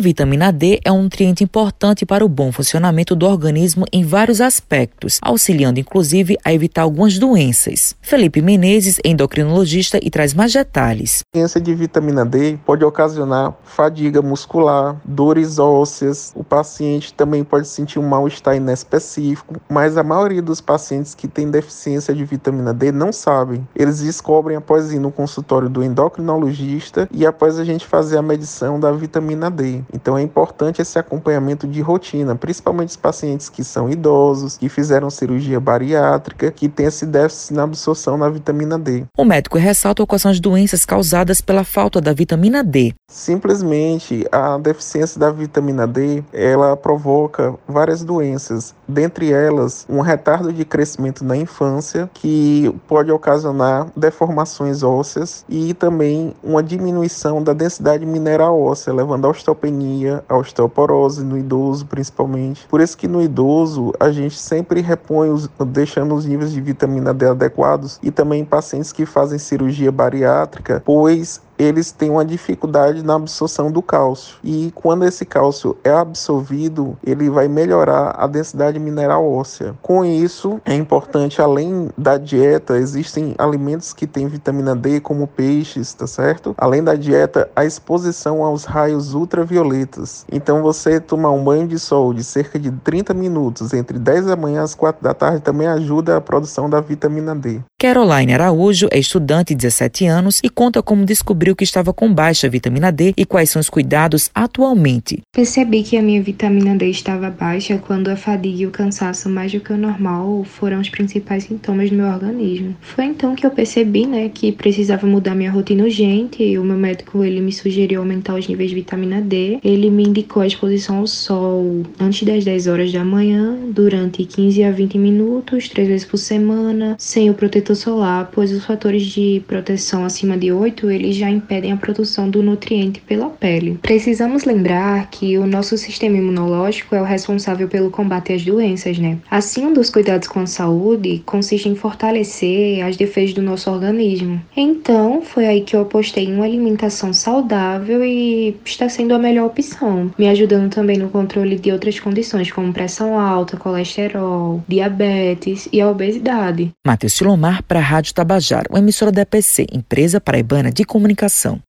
vitamina D é um nutriente importante para o bom funcionamento do organismo em vários aspectos, auxiliando inclusive a evitar algumas doenças. Felipe Menezes, endocrinologista, e traz mais detalhes. A deficiência de vitamina D pode ocasionar fadiga muscular, dores ósseas. O paciente também pode sentir um mal-estar inespecífico, mas a maioria dos pacientes que têm deficiência de vitamina D não sabem. Eles descobrem após ir no consultório do endocrinologista e após a gente fazer a medição da vitamina D. Então é importante esse acompanhamento de rotina, principalmente os pacientes que são idosos, que fizeram cirurgia bariátrica, que têm esse déficit na absorção da vitamina D. O médico ressalta quais são as doenças causadas pela falta da vitamina D. Simplesmente a deficiência da vitamina D, ela provoca várias doenças, dentre elas um retardo de crescimento na infância que pode ocasionar deformações ósseas e também uma diminuição da densidade mineral óssea, levando a osteopenia osteopenia, a osteoporose no idoso principalmente. Por isso que no idoso a gente sempre repõe os, deixando os níveis de vitamina D adequados e também em pacientes que fazem cirurgia bariátrica, pois eles têm uma dificuldade na absorção do cálcio. E quando esse cálcio é absorvido, ele vai melhorar a densidade mineral óssea. Com isso, é importante, além da dieta, existem alimentos que têm vitamina D, como peixes, tá certo? Além da dieta, a exposição aos raios ultravioletas. Então, você tomar um banho de sol de cerca de 30 minutos, entre 10 da manhã às 4 da tarde, também ajuda a produção da vitamina D. Caroline Araújo é estudante de 17 anos e conta como descobriu descobriu que estava com baixa vitamina D e quais são os cuidados atualmente. Percebi que a minha vitamina D estava baixa quando a fadiga e o cansaço mais do que o normal foram os principais sintomas do meu organismo. Foi então que eu percebi, né, que precisava mudar minha rotina urgente. O meu médico ele me sugeriu aumentar os níveis de vitamina D. Ele me indicou a exposição ao sol antes das 10 horas da manhã, durante 15 a 20 minutos, três vezes por semana, sem o protetor solar, pois os fatores de proteção acima de 8 eles já impedem a produção do nutriente pela pele. Precisamos lembrar que o nosso sistema imunológico é o responsável pelo combate às doenças, né? Assim, um dos cuidados com a saúde consiste em fortalecer as defesas do nosso organismo. Então, foi aí que eu apostei em uma alimentação saudável e está sendo a melhor opção, me ajudando também no controle de outras condições como pressão alta, colesterol, diabetes e a obesidade. Matheus Silomar para a Rádio Tabajara, uma emissora da EPC, empresa paraibana de comunicação coração.